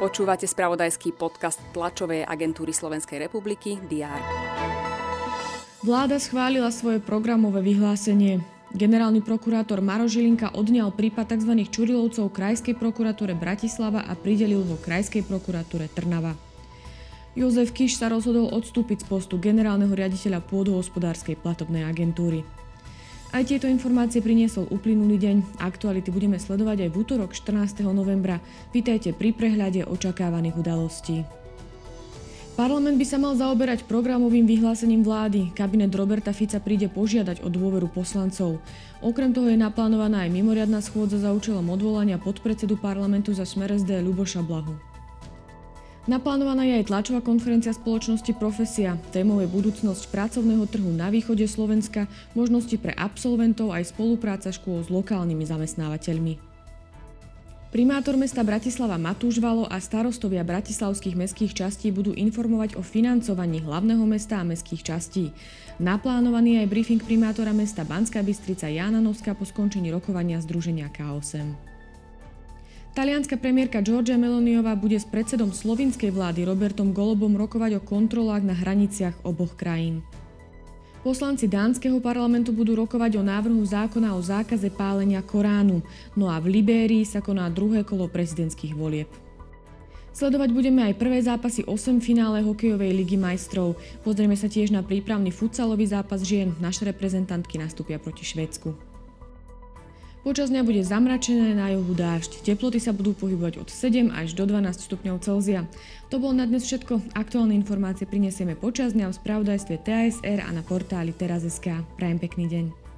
Počúvate spravodajský podcast tlačovej agentúry Slovenskej republiky DR. Vláda schválila svoje programové vyhlásenie. Generálny prokurátor Maro Žilinka odňal prípad tzv. Čurilovcov Krajskej prokuratúre Bratislava a pridelil ho Krajskej prokuratúre Trnava. Jozef Kiš sa rozhodol odstúpiť z postu generálneho riaditeľa pôdohospodárskej platobnej agentúry. Aj tieto informácie priniesol uplynulý deň. Aktuality budeme sledovať aj v útorok 14. novembra. Vítajte pri prehľade očakávaných udalostí. Parlament by sa mal zaoberať programovým vyhlásením vlády. Kabinet Roberta Fica príde požiadať o dôveru poslancov. Okrem toho je naplánovaná aj mimoriadná schôdza za účelom odvolania podpredsedu parlamentu za smer SD Ľuboša Blahu. Naplánovaná je aj tlačová konferencia spoločnosti Profesia. Témou je budúcnosť pracovného trhu na východe Slovenska, možnosti pre absolventov aj spolupráca škôl s lokálnymi zamestnávateľmi. Primátor mesta Bratislava Matúš Valo a starostovia bratislavských mestských častí budú informovať o financovaní hlavného mesta a mestských častí. Naplánovaný aj briefing primátora mesta Banská Bystrica Jana Noska po skončení rokovania Združenia K8. Talianská premiérka Georgia Meloniová bude s predsedom slovinskej vlády Robertom Golobom rokovať o kontrolách na hraniciach oboch krajín. Poslanci dánskeho parlamentu budú rokovať o návrhu zákona o zákaze pálenia Koránu, no a v Libérii sa koná druhé kolo prezidentských volieb. Sledovať budeme aj prvé zápasy 8 finále hokejovej ligy majstrov. Pozrieme sa tiež na prípravný futsalový zápas žien. Naše reprezentantky nastúpia proti Švédsku. Počas dňa bude zamračené, na juhu dážď. Teploty sa budú pohybovať od 7 až do 12 stupňov Celzia. To bolo na dnes všetko. Aktuálne informácie prinesieme počas dňa v spravodajstve TASR a na portáli teraz.sk. Prajem pekný deň.